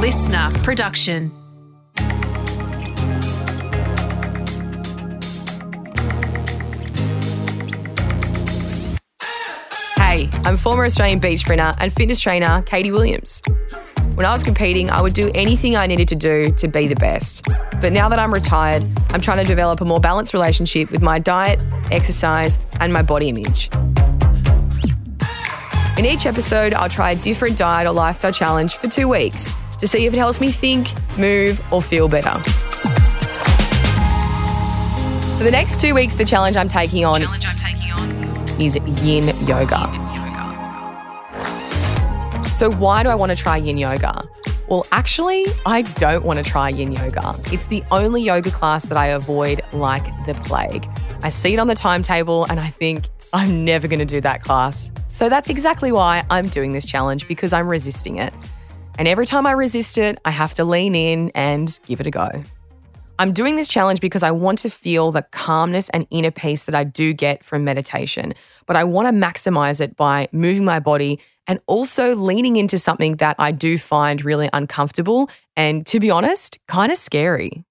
listener production. Hey, I'm former Australian beach sprinter and fitness trainer Katie Williams. When I was competing, I would do anything I needed to do to be the best. But now that I'm retired, I'm trying to develop a more balanced relationship with my diet, exercise, and my body image. In each episode, I'll try a different diet or lifestyle challenge for two weeks to see if it helps me think, move, or feel better. For the next two weeks, the challenge I'm taking on Challenge I'm taking on is yin yoga. So, why do I want to try yin yoga? Well, actually, I don't want to try yin yoga. It's the only yoga class that I avoid like the plague. I see it on the timetable and I think I'm never going to do that class. So, that's exactly why I'm doing this challenge because I'm resisting it. And every time I resist it, I have to lean in and give it a go. I'm doing this challenge because I want to feel the calmness and inner peace that I do get from meditation, but I want to maximize it by moving my body and also leaning into something that I do find really uncomfortable and, to be honest, kind of scary.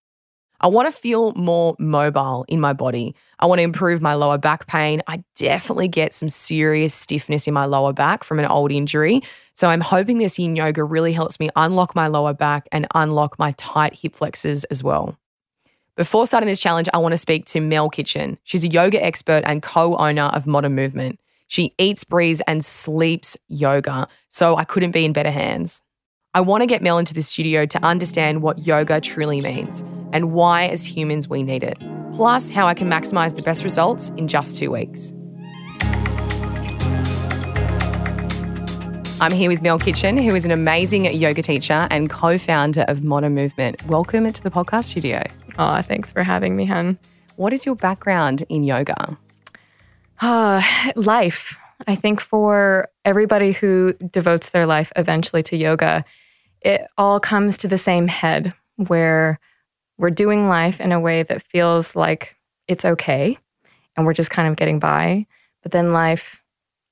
I want to feel more mobile in my body. I want to improve my lower back pain. I definitely get some serious stiffness in my lower back from an old injury. So I'm hoping this yin yoga really helps me unlock my lower back and unlock my tight hip flexors as well. Before starting this challenge, I want to speak to Mel Kitchen. She's a yoga expert and co owner of Modern Movement. She eats, breathes, and sleeps yoga, so I couldn't be in better hands. I want to get Mel into the studio to understand what yoga truly means and why, as humans, we need it, plus how I can maximize the best results in just two weeks. I'm here with Mel Kitchen, who is an amazing yoga teacher and co founder of Modern Movement. Welcome to the podcast studio. Oh, thanks for having me, hun. What is your background in yoga? Uh, life. I think for everybody who devotes their life eventually to yoga, it all comes to the same head where we're doing life in a way that feels like it's okay and we're just kind of getting by. But then life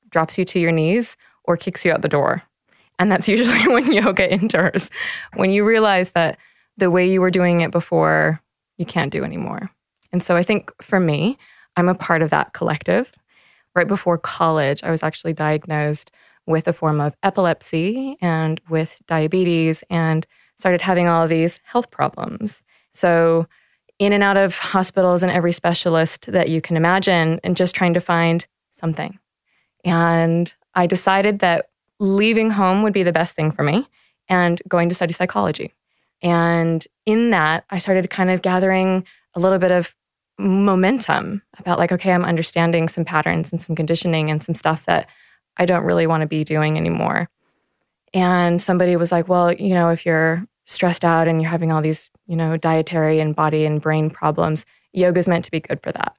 drops you to your knees or kicks you out the door. And that's usually when yoga enters, when you realize that the way you were doing it before, you can't do anymore. And so I think for me, I'm a part of that collective. Right before college, I was actually diagnosed with a form of epilepsy and with diabetes and started having all of these health problems. So, in and out of hospitals and every specialist that you can imagine, and just trying to find something. And I decided that leaving home would be the best thing for me and going to study psychology. And in that, I started kind of gathering a little bit of momentum about like, okay, I'm understanding some patterns and some conditioning and some stuff that I don't really want to be doing anymore. And somebody was like, well, you know, if you're stressed out and you're having all these, you know, dietary and body and brain problems, yoga's meant to be good for that.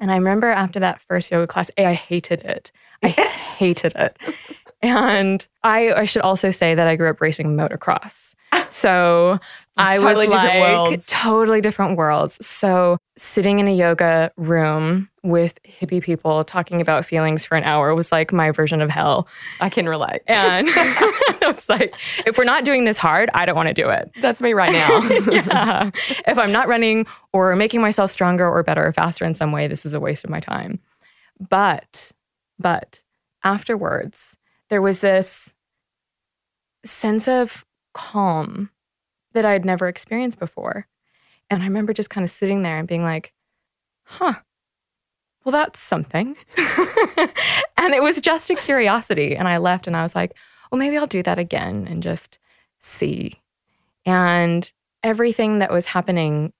And I remember after that first yoga class, A, I hated it. I hated it. And I, I should also say that I grew up racing motocross. So I Totally was like worlds. totally different worlds. So sitting in a yoga room with hippie people talking about feelings for an hour was like my version of hell. I can relate. And I was like, if we're not doing this hard, I don't want to do it. That's me right now. yeah. If I'm not running or making myself stronger or better or faster in some way, this is a waste of my time. But, but afterwards, there was this sense of calm that I had never experienced before. And I remember just kind of sitting there and being like, huh, well, that's something. and it was just a curiosity. And I left and I was like, well, maybe I'll do that again and just see. And everything that was happening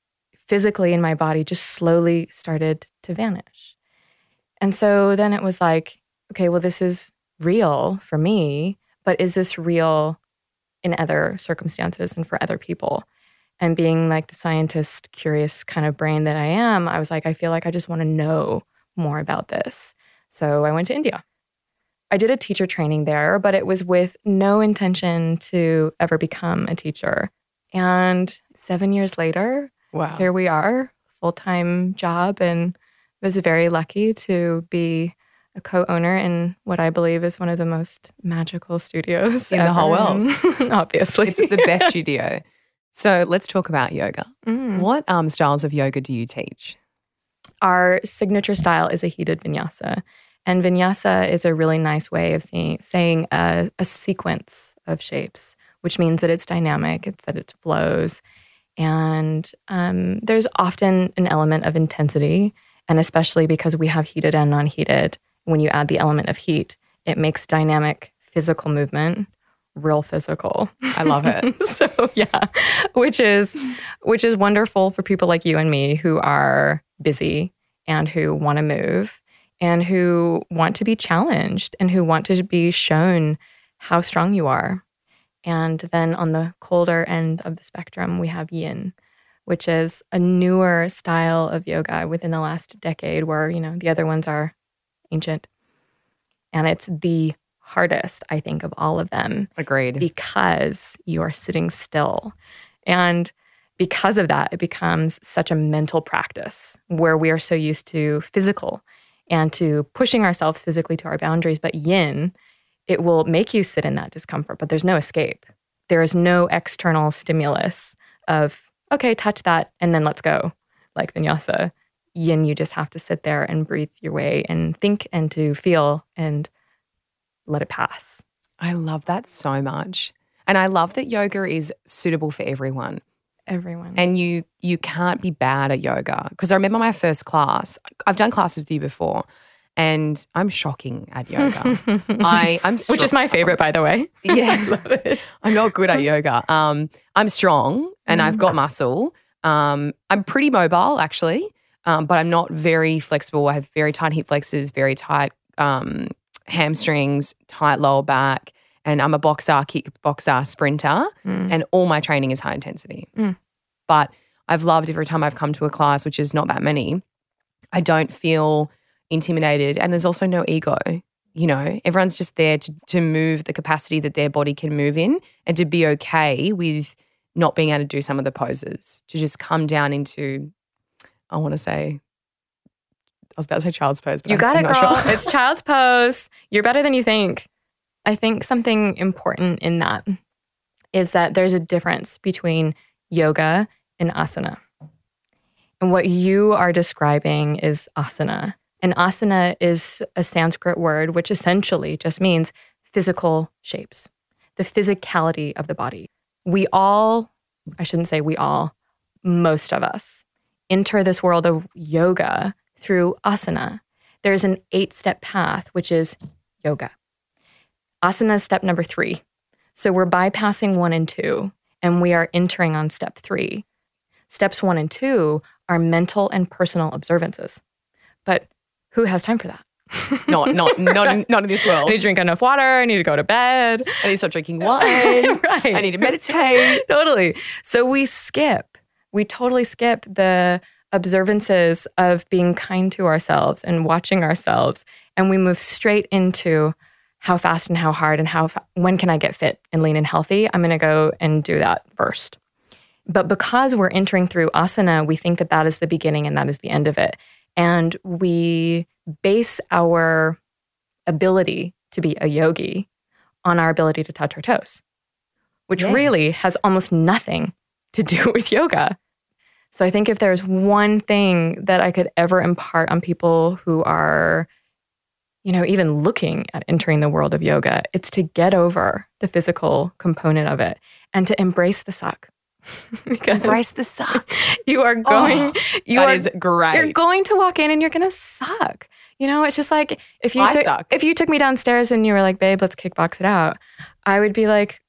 physically in my body just slowly started to vanish. And so then it was like, okay, well, this is real for me, but is this real in other circumstances and for other people? And being like the scientist, curious kind of brain that I am, I was like, I feel like I just want to know more about this. So I went to India. I did a teacher training there, but it was with no intention to ever become a teacher. And seven years later, wow. here we are, full time job, and I was very lucky to be a co-owner in what I believe is one of the most magical studios In the whole world. world. Obviously, It's the best studio. So let's talk about yoga. Mm. What um, styles of yoga do you teach? Our signature style is a heated vinyasa, and vinyasa is a really nice way of seeing, saying a, a sequence of shapes, which means that it's dynamic, it's that it flows, and um, there's often an element of intensity, and especially because we have heated and non-heated, when you add the element of heat, it makes dynamic physical movement real physical. I love it. so yeah, which is which is wonderful for people like you and me who are busy and who want to move and who want to be challenged and who want to be shown how strong you are. And then on the colder end of the spectrum, we have yin, which is a newer style of yoga within the last decade where, you know, the other ones are ancient. And it's the hardest, I think, of all of them Agreed. because you are sitting still. And because of that, it becomes such a mental practice where we are so used to physical and to pushing ourselves physically to our boundaries. But yin, it will make you sit in that discomfort, but there's no escape. There is no external stimulus of, okay, touch that and then let's go, like vinyasa. Yin, you just have to sit there and breathe your way and think and to feel and let it pass. I love that so much. And I love that yoga is suitable for everyone. Everyone. And you you can't be bad at yoga. Because I remember my first class. I've done classes with you before, and I'm shocking at yoga. I I'm Which is my favorite, by the way. Yeah. I love it. I'm not good at yoga. Um, I'm strong and I've got muscle. Um, I'm pretty mobile actually, um, but I'm not very flexible. I have very tight hip flexors, very tight um, hamstrings, tight lower back, and I'm a boxer, kickboxer, sprinter, Mm. and all my training is high intensity. Mm. But I've loved every time I've come to a class, which is not that many. I don't feel intimidated, and there's also no ego. You know, everyone's just there to to move the capacity that their body can move in, and to be okay with not being able to do some of the poses. To just come down into, I want to say, I was about to say child's pose, but You I'm- got I'm it, girl. sure. it's child's pose. You're better than you think. I think something important in that is that there's a difference between yoga and asana. And what you are describing is asana. And asana is a Sanskrit word which essentially just means physical shapes, the physicality of the body. We all, I shouldn't say we all, most of us enter this world of yoga through asana. There's an eight step path, which is yoga. Asana is step number three. So we're bypassing one and two, and we are entering on step three. Steps one and two are mental and personal observances. But who has time for that? not not not in, not in this world. I need to drink enough water. I need to go to bed. I need to stop drinking wine. right. I need to meditate. totally. So we skip. We totally skip the observances of being kind to ourselves and watching ourselves, and we move straight into how fast and how hard and how fa- when can I get fit and lean and healthy? I'm going to go and do that first. But because we're entering through asana, we think that that is the beginning and that is the end of it, and we base our ability to be a yogi on our ability to touch our toes which Yeah. really has almost nothing to do with yoga. So I think if there's one thing that I could ever impart on people who are, you know, even looking at entering the world of yoga, it's to get over the physical component of it and to embrace the suck. Embrace the suck. you are oh, going, you That are is great. you're going to walk in and you're going to suck. You know, it's just like if you I took suck. if you took me downstairs and you were like, "Babe, let's kickbox it out," I would be like,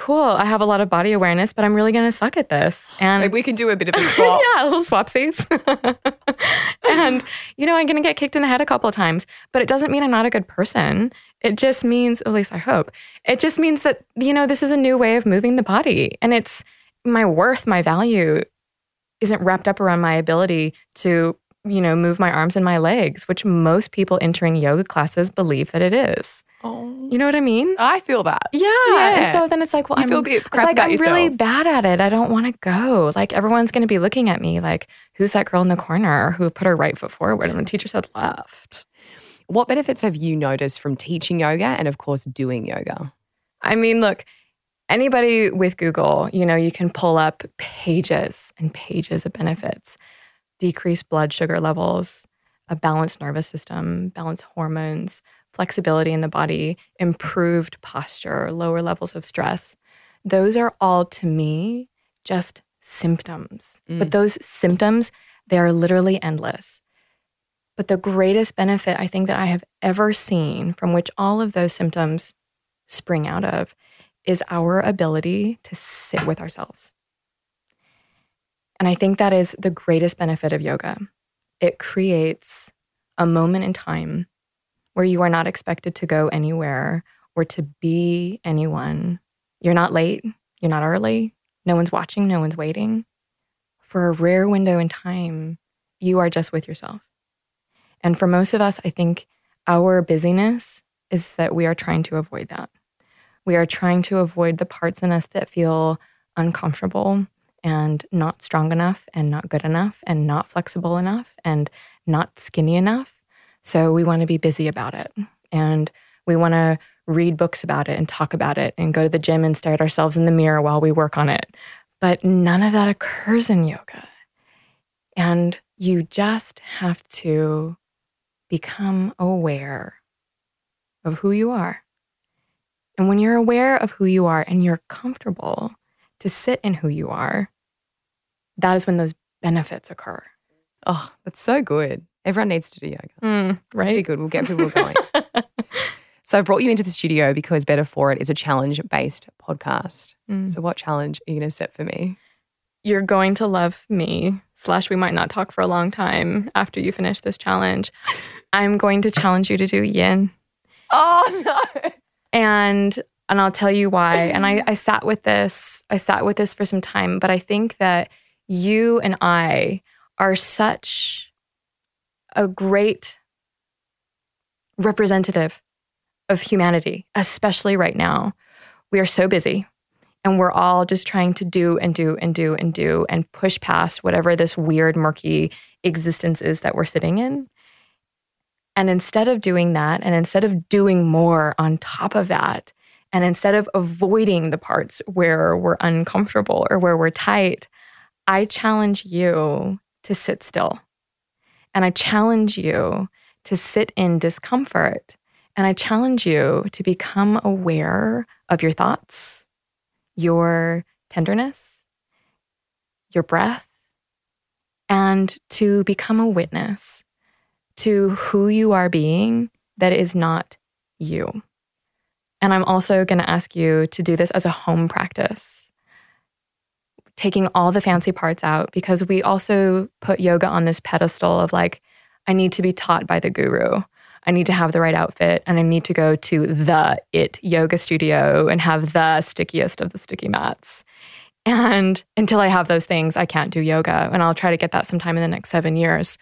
"Cool, I have a lot of body awareness, but I'm really going to suck at this." And Like we can do a bit of a swap. yeah, little swapsies. and you know, I'm going to get kicked in the head a couple of times, but it doesn't mean I'm not a good person. It just means, at least I hope, it just means that you know this is a new way of moving the body, and it's my worth, my value isn't wrapped up around my ability to you know move my arms and my legs, which most people entering yoga classes believe that it is. Oh, You know what I mean? I feel that. Yeah. Yeah. And so then it's like, well, You I'm, feel bit it's like I'm really bad at it. I don't want to go. Like everyone's going to be looking at me like, who's that girl in the corner who put her right foot forward? I'm going to teach her to left. What benefits have you noticed from teaching yoga and, of course, doing yoga? I mean, look, anybody with Google, you know, you can pull up pages and pages of benefits decreased blood sugar levels, a balanced nervous system, balanced hormones, flexibility in the body, improved posture, lower levels of stress. Those are all to me just symptoms. Mm. But those symptoms, they are literally endless. But the greatest benefit I think that I have ever seen from which all of those symptoms spring out of is our ability to sit with ourselves. And I think that is the greatest benefit of yoga. It creates a moment in time where you are not expected to go anywhere or to be anyone. You're not late, you're not early, no one's watching, no one's waiting. For a rare window in time, you are just with yourself. And for most of us, I think our busyness is that we are trying to avoid that. We are trying to avoid the parts in us that feel uncomfortable and not strong enough and not good enough and not flexible enough and not skinny enough. So we want to be busy about it. And we want to read books about it and talk about it and go to the gym and stare at ourselves in the mirror while we work on it. But none of that occurs in yoga. And you just have to become aware of who you are. And when you're aware of who you are and you're comfortable to sit in who you are, that is when those benefits occur. Oh, that's so good. Everyone needs to do yoga. Mm, right? Be good. We'll get people going. so I brought you into the studio because Better For It is a challenge-based podcast. Mm. So what challenge are you going to set for me? You're going to love me, slash, we might not talk for a long time after you finish this challenge. I'm going to challenge you to do yin. Oh no! and and I'll tell you why. And I, I sat with this, I sat with this for some time, but I think that you and I are such a great representative of humanity, especially right now. We are so busy and we're all just trying to do and do and do and do and push past whatever this weird, murky existence is that we're sitting in. And instead of doing that, and instead of doing more on top of that, and instead of avoiding the parts where we're uncomfortable or where we're tight, I challenge you to sit still. And I challenge you to sit in discomfort. And I challenge you to become aware of your thoughts, your tenderness, your breath, and to become a witness to who you are being that is not you. And I'm also going to ask you to do this as a home practice, taking all the fancy parts out, because we also put yoga on this pedestal of like, I need to be taught by the guru. I need to have the right outfit and I need to go to the it yoga studio and have the stickiest of the sticky mats. And until I have those things, I can't do yoga. And I'll try to get that sometime in the next seven years.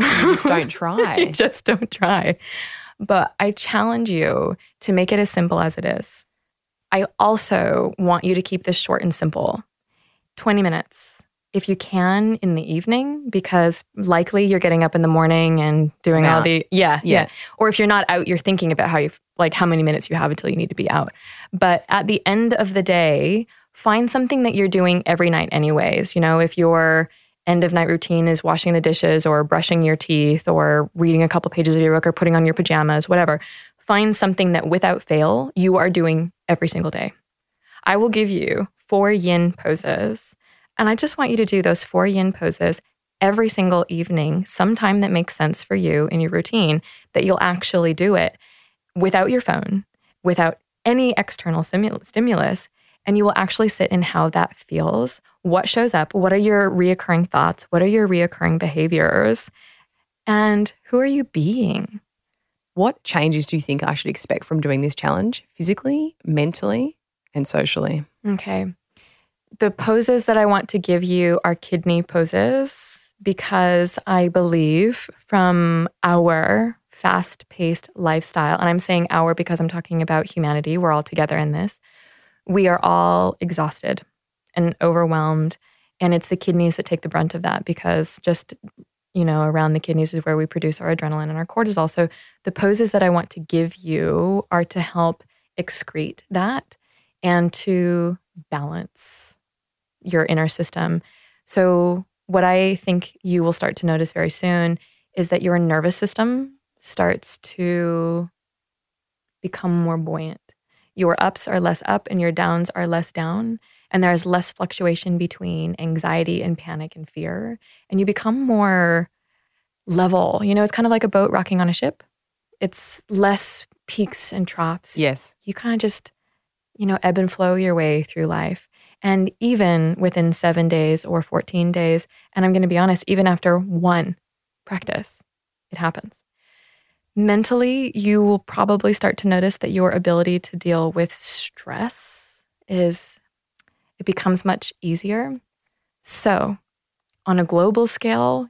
You just don't try. you just don't try. But I challenge you to make it as simple as it is. I also want you to keep this short and simple 20 minutes if you can in the evening, because likely you're getting up in the morning and doing all the, yeah, Yeah. yeah. Or if you're not out, you're thinking about how you, like how many minutes you have until you need to be out. But at the end of the day, find something that you're doing every night, anyways. You know, if your end of night routine is washing the dishes or brushing your teeth or reading a couple pages of your book or putting on your pajamas, whatever, find something that without fail you are doing every single day. I will give you four yin poses. And I just want you to do those four yin poses every single evening, sometime that makes sense for you in your routine, that you'll actually do it without your phone, without any external stimulus. And you will actually sit in how that feels, what shows up, what are your reoccurring thoughts, what are your reoccurring behaviors, and who are you being? What changes do you think I should expect from doing this challenge physically, mentally, and socially? Okay. The poses that I want to give you are kidney poses because I believe from our fast paced lifestyle, and I'm saying our because I'm talking about humanity, we're all together in this, we are all exhausted and overwhelmed. And it's the kidneys that take the brunt of that because just you know, around the kidneys is where we produce our adrenaline and our cortisol. So the poses that I want to give you are to help excrete that and to balance your inner system. So what I think you will start to notice very soon is that your nervous system starts to become more buoyant. Your ups are less up and your downs are less down. And there's less fluctuation between anxiety and panic and fear. And you become more level. You know, it's kind of like a boat rocking on a ship. It's less peaks and troughs. Yes. You kind of just, you know, ebb and flow your way through life. And even within seven days or 14 days, and I'm going to be honest, even after one practice, it happens. Mentally, you will probably start to notice that your ability to deal with stress is, it becomes much easier. So, on a global scale,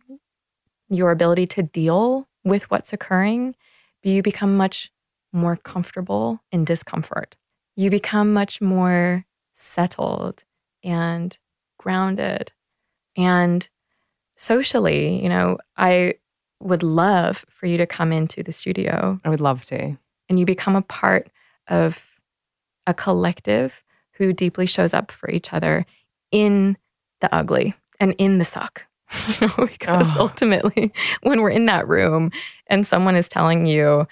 your ability to deal with what's occurring, you become much more comfortable in discomfort. You become much more settled and grounded. And socially, you know, I would love for you to come into the studio. I would love to. And you become a part of a collective who deeply shows up for each other in the ugly and in the suck. You know, because oh. ultimately, when we're in that room and someone is telling you,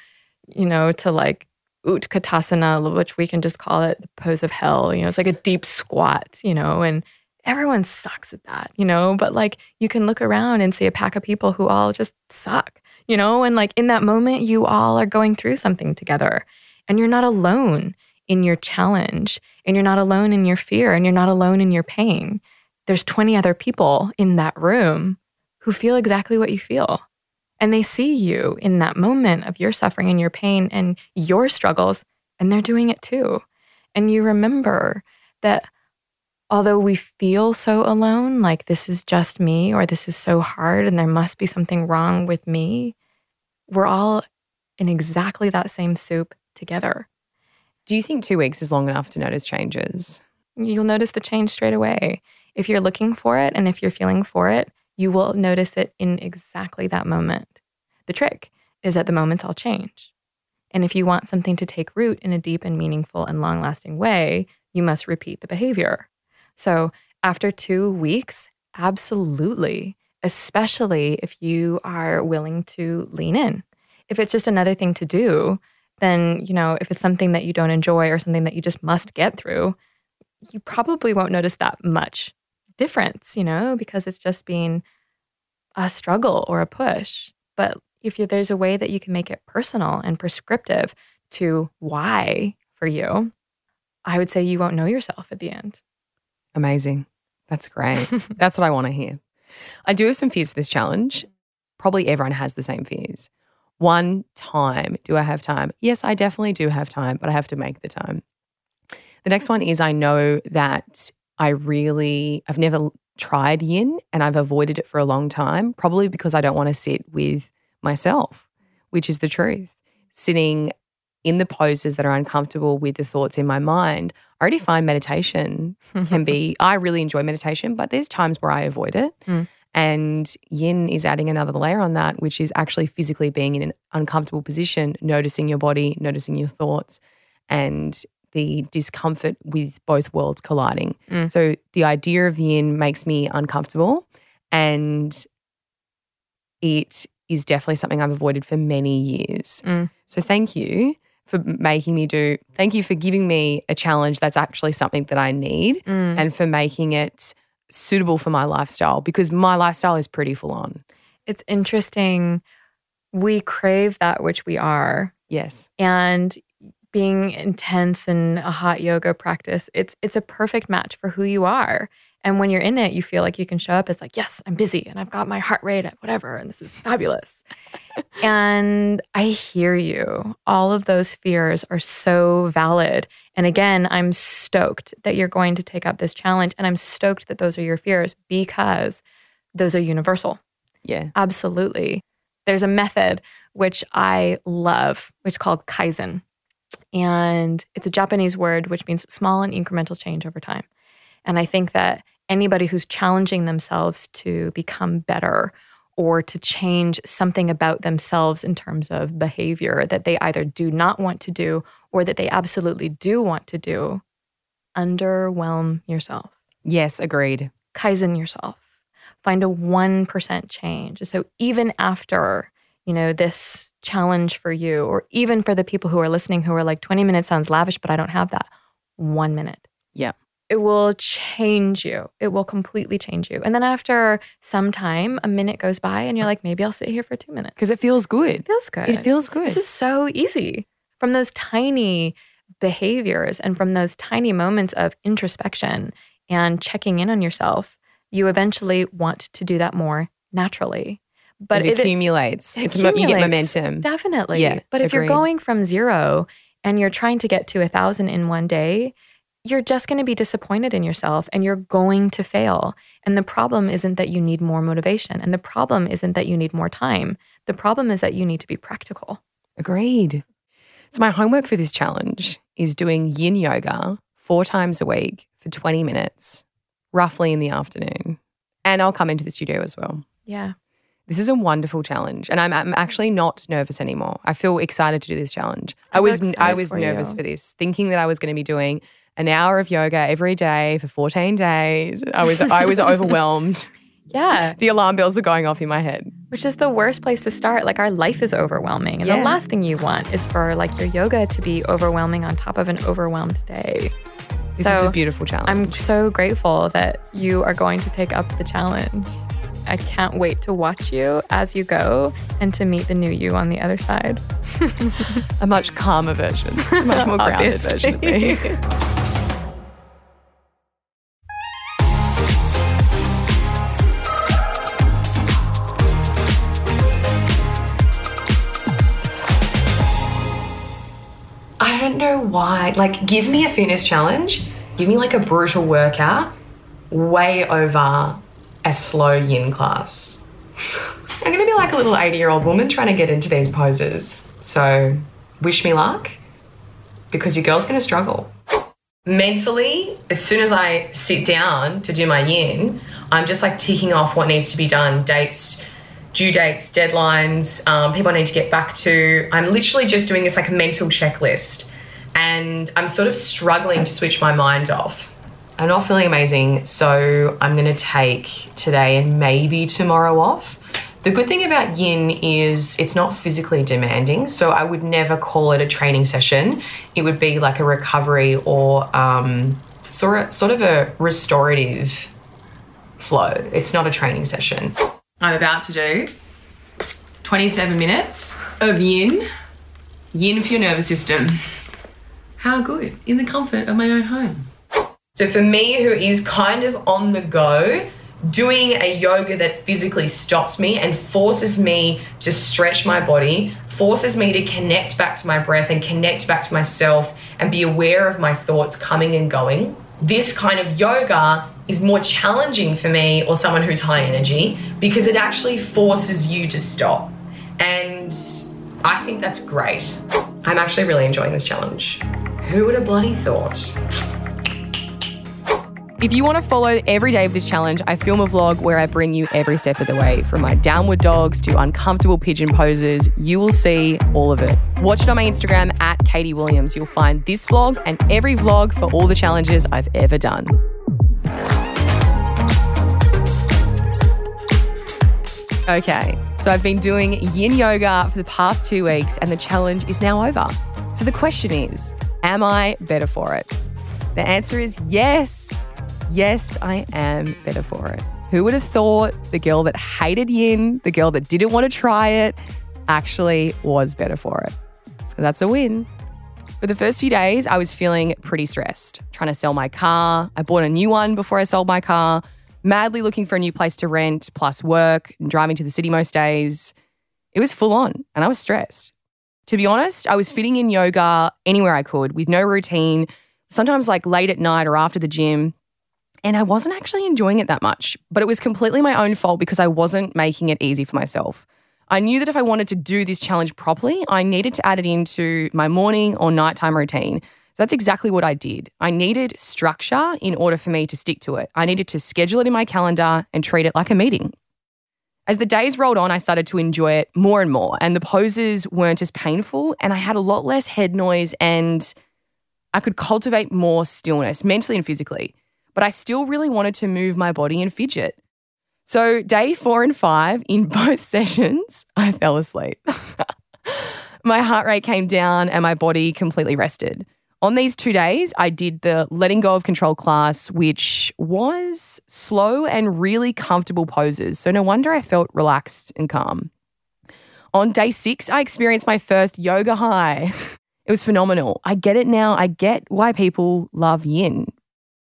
you know, to like Utkatasana, which we can just call it the pose of hell. You know, it's like a deep squat, you know, and everyone sucks at that, you know, but like you can look around and see a pack of people who all just suck, you know, and like in that moment, you all are going through something together and you're not alone in your challenge and you're not alone in your fear and you're not alone in your pain. There's 20 other people in that room who feel exactly what you feel. And they see you in that moment of your suffering and your pain and your struggles, and they're doing it too. And you remember that although we feel so alone, like this is just me or this is so hard and there must be something wrong with me, we're all in exactly that same soup together. Do you think two weeks is long enough to notice changes? You'll notice the change straight away. If you're looking for it and if you're feeling for it, you will notice it in exactly that moment. The trick is that the moments all change. And if you want something to take root in a deep and meaningful and long lasting way, you must repeat the behavior. So after two weeks, absolutely, especially if you are willing to lean in. If it's just another thing to do, then, you know, if it's something that you don't enjoy or something that you just must get through, you probably won't notice that much difference, you know, because it's just been a struggle or a push. But if you, there's a way that you can make it personal and prescriptive to why for you, I would say you won't know yourself at the end. Amazing. That's great. That's what I want to hear. I do have some fears for this challenge. Probably everyone has the same fears. One, time. Do I have time? Yes, I definitely do have time, but I have to make the time. The next one is I know that I really, I've never tried yin and I've avoided it for a long time, probably because I don't want to sit with myself, which is the truth. Sitting in the poses that are uncomfortable with the thoughts in my mind, I already find meditation can be, I really enjoy meditation, but there's times where I avoid it. Mm. And yin is adding another layer on that, which is actually physically being in an uncomfortable position, noticing your body, noticing your thoughts, and the discomfort with both worlds colliding. Mm. So the idea of yin makes me uncomfortable and it is definitely something I've avoided for many years. Mm. So thank you for making me do, thank you for giving me a challenge that's actually something that I need mm. and for making it suitable for my lifestyle because my lifestyle is pretty full on. It's interesting. We crave that which we are. Yes. And being intense in a hot yoga practice, it's it's a perfect match for who you are. And when you're in it, you feel like you can show up as like, yes, I'm busy and I've got my heart rate at whatever, and this is fabulous. and I hear you. All of those fears are so valid. And again, I'm stoked that you're going to take up this challenge. And I'm stoked that those are your fears because those are universal. Yeah. Absolutely. There's a method which I love, which is called Kaizen. And it's a Japanese word which means small and incremental change over time. And I think that anybody who's challenging themselves to become better or to change something about themselves in terms of behavior that they either do not want to do or that they absolutely do want to do, underwhelm yourself. Yes, agreed. Kaizen yourself. Find a 1% change. So even after, you know, this challenge for you or even for the people who are listening who are like 20 minutes sounds lavish but I don't have that. 1 minute. Yeah. It will change you. It will completely change you. And then after some time, a minute goes by and you're like maybe I'll sit here for 2 minutes. Because it feels good. It feels good. It feels good. This is so easy. From those tiny behaviors and from those tiny moments of introspection and checking in on yourself, you eventually want to do that more naturally. But it, accumulates. it it's mo- you get momentum. Definitely. Yeah, but if you're going from zero and you're trying to get to a thousand in one day, you're just going to be disappointed in yourself and you're going to fail. And the problem isn't that you need more motivation. And the problem isn't that you need more time. The problem is that you need to be practical. Agreed. So, my homework for this challenge is doing yin yoga four times a week for 20 minutes, roughly in the afternoon. And I'll come into the studio as well. Yeah. This is a wonderful challenge, and I'm, I'm actually not nervous anymore. I feel excited to do this challenge. I, I was I was for nervous you. for this, thinking that I was going to be doing an hour of yoga every day for 14 days. I was I was overwhelmed. Yeah. The alarm bells were going off in my head. Which is the worst place to start. Like our life is overwhelming. And Yeah. the last thing you want is for like your yoga to be overwhelming on top of an overwhelmed day. This is a beautiful challenge. I'm so grateful that you are going to take up the challenge. I can't wait to watch you as you go and to meet the new you on the other side. a much calmer version, a much more grounded version of me. Why. Like, give me a fitness challenge, give me like a brutal workout, way over a slow yin class. I'm gonna be like a little 80 year old woman trying to get into these poses. So, wish me luck because your girl's gonna struggle. Mentally, as soon as I sit down to do my yin, I'm just like ticking off what needs to be done dates, due dates, deadlines, um, people I need to get back to. I'm literally just doing this like a mental checklist and I'm sort of struggling to switch my mind off. I'm not feeling amazing, so I'm gonna take today and maybe tomorrow off. The good thing about yin is it's not physically demanding, so I would never call it a training session. It would be like a recovery or um, sort of, sort of a restorative flow. It's not a training session. I'm about to do 27 minutes of yin, yin for your nervous system. How good in the comfort of my own home. So for me, who is kind of on the go, doing a yoga that physically stops me and forces me to stretch my body, forces me to connect back to my breath and connect back to myself and be aware of my thoughts coming and going. This kind of yoga is more challenging for me or someone who's high energy because it actually forces you to stop. And I think that's great. I'm actually really enjoying this challenge. Who would have bloody thought? If you want to follow every day of this challenge, I film a vlog where I bring you every step of the way from my downward dogs to uncomfortable pigeon poses. You will see all of it. Watch it on my Instagram at Katie Williams. You'll find this vlog and every vlog for all the challenges I've ever done. Okay, so I've been doing yin yoga for the past two weeks and the challenge is now over. So the question is Am I better for it? The answer is yes. Yes, I am better for it. Who would have thought the girl that hated yin, the girl that didn't want to try it, actually was better for it? So that's a win. For the first few days, I was feeling pretty stressed, trying to sell my car. I bought a new one before I sold my car, madly looking for a new place to rent, plus work and driving to the city most days. It was full on, and I was stressed. To be honest, I was fitting in yoga anywhere I could with no routine, sometimes like late at night or after the gym. And I wasn't actually enjoying it that much, but it was completely my own fault because I wasn't making it easy for myself. I knew that if I wanted to do this challenge properly, I needed to add it into my morning or nighttime routine. So that's exactly what I did. I needed structure in order for me to stick to it. I needed to schedule it in my calendar and treat it like a meeting. As the days rolled on, I started to enjoy it more and more, and the poses weren't as painful, and I had a lot less head noise, and I could cultivate more stillness mentally and physically. But I still really wanted to move my body and fidget. So, day four and five, in both sessions, I fell asleep. my heart rate came down and my body completely rested. On these two days, I did the letting go of control class, which was slow and really comfortable poses. So, no wonder I felt relaxed and calm. On day six, I experienced my first yoga high. It was phenomenal. I get it now. I get why people love yin.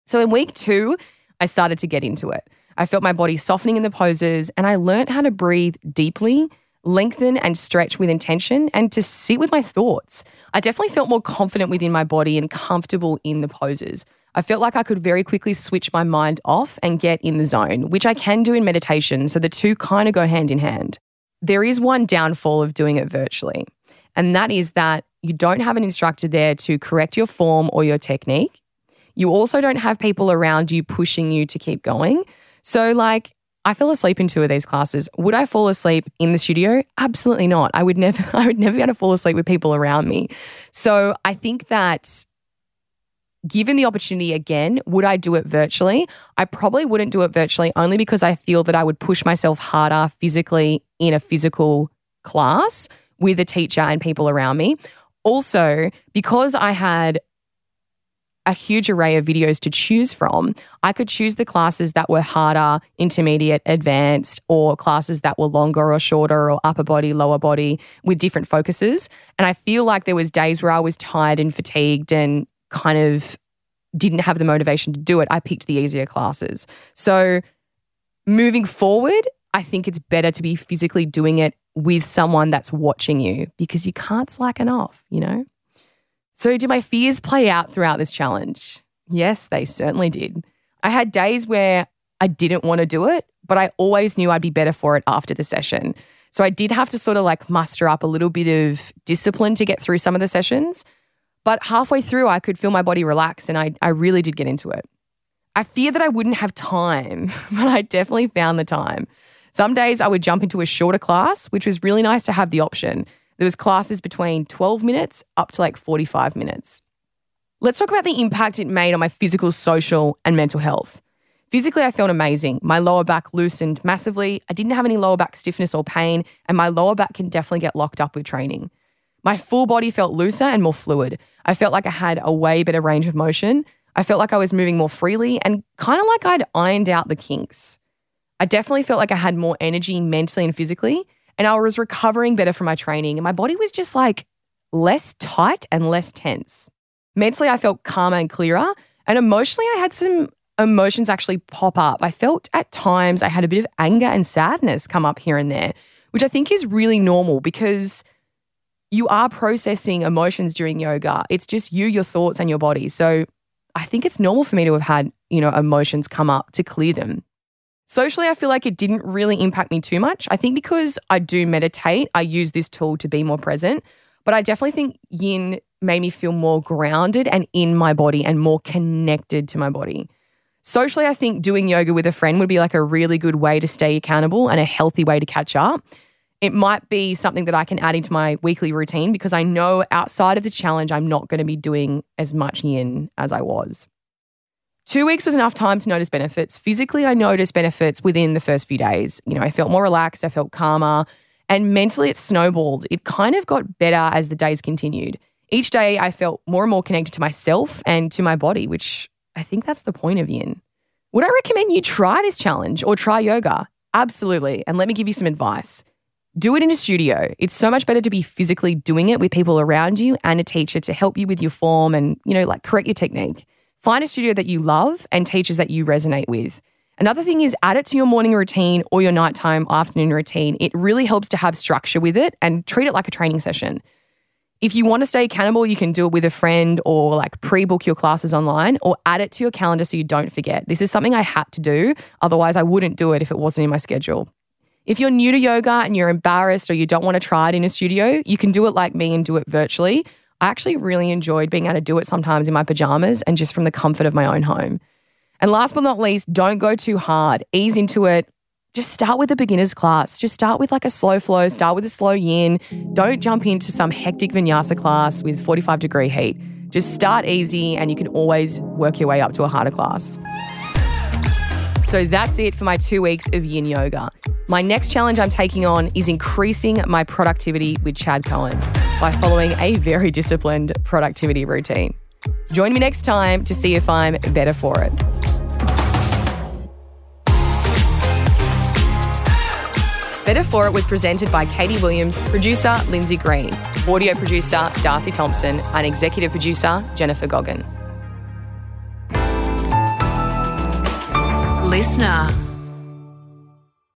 So, in week two, I started to get into it. I felt my body softening in the poses, and I learned how to breathe deeply lengthen and stretch with intention and to sit with my thoughts. I definitely felt more confident within my body and comfortable in the poses. I felt like I could very quickly switch my mind off and get in the zone, which I can do in meditation. So the two kind of go hand in hand. There is one downfall of doing it virtually, and that is that you don't have an instructor there to correct your form or your technique. You also don't have people around you pushing you to keep going. So, like, I fell asleep in two of these classes. Would I fall asleep in the studio? Absolutely not. I would never I would never be able to fall asleep with people around me. So I think that given the opportunity again, would I do it virtually? I probably wouldn't do it virtually only because I feel that I would push myself harder physically in a physical class with a teacher and people around me. Also, because I had a huge array of videos to choose from. I could choose the classes that were harder, intermediate, advanced, or classes that were longer or shorter or upper body, lower body with different focuses. And I feel like there was days where I was tired and fatigued and kind of didn't have the motivation to do it. I picked the easier classes. So moving forward, I think it's better to be physically doing it with someone that's watching you because you can't slacken off, you know? So, did my fears play out throughout this challenge? Yes, they certainly did. I had days where I didn't want to do it, but I always knew I'd be better for it after the session. So, I did have to sort of like muster up a little bit of discipline to get through some of the sessions. But halfway through, I could feel my body relax and I, I really did get into it. I fear that I wouldn't have time, but I definitely found the time. Some days I would jump into a shorter class, which was really nice to have the option. There was classes between 12 minutes up to like 45 minutes. Let's talk about the impact it made on my physical, social, and mental health. Physically, I felt amazing. My lower back loosened massively. I didn't have any lower back stiffness or pain, and my lower back can definitely get locked up with training. My full body felt looser and more fluid. I felt like I had a way better range of motion. I felt like I was moving more freely and kind of like I'd ironed out the kinks. I definitely felt like I had more energy mentally and physically, and I was recovering better from my training. And my body was just like less tight and less tense. Mentally, I felt calmer and clearer. And emotionally, I had some emotions actually pop up. I felt at times I had a bit of anger and sadness come up here and there, which I think is really normal because you are processing emotions during yoga. It's just you, your thoughts, and your body. So I think it's normal for me to have had, you know, emotions come up to clear them. Socially, I feel like it didn't really impact me too much. I think because I do meditate, I use this tool to be more present. But I definitely think yin made me feel more grounded and in my body and more connected to my body. Socially, I think doing yoga with a friend would be like a really good way to stay accountable and a healthy way to catch up. It might be something that I can add into my weekly routine because I know outside of the challenge, I'm not going to be doing as much yin as I was. Two weeks was enough time to notice benefits. Physically, I noticed benefits within the first few days. You know, I felt more relaxed, I felt calmer, and mentally it snowballed. It kind of got better as the days continued. Each day, I felt more and more connected to myself and to my body, which I think that's the point of yin. Would I recommend you try this challenge or try yoga? Absolutely. And let me give you some advice. Do it in a studio. It's so much better to be physically doing it with people around you and a teacher to help you with your form and, you know, like correct your technique. Find a studio that you love and teachers that you resonate with. Another thing is add it to your morning routine or your nighttime afternoon routine. It really helps to have structure with it and treat it like a training session. If you want to stay accountable, you can do it with a friend or like pre book your classes online or add it to your calendar so you don't forget. This is something I had to do. Otherwise, I wouldn't do it if it wasn't in my schedule. If you're new to yoga and you're embarrassed or you don't want to try it in a studio, you can do it like me and do it virtually. I actually really enjoyed being able to do it sometimes in my pajamas and just from the comfort of my own home. And last but not least, don't go too hard. Ease into it. just start with a beginner's class. Just start with like a slow flow, start with a slow yin. Don't jump into some hectic vinyasa class with 45 degree heat. Just start easy and you can always work your way up to a harder class. So that's it for my two weeks of yin yoga. My next challenge I'm taking on is increasing my productivity with Chad Cohen by following a very disciplined productivity routine. Join me next time to see if I'm better for it. Better For It was presented by Katie Williams, producer Lindsay Green, audio producer Darcy Thompson, and executive producer Jennifer Goggin. Listener.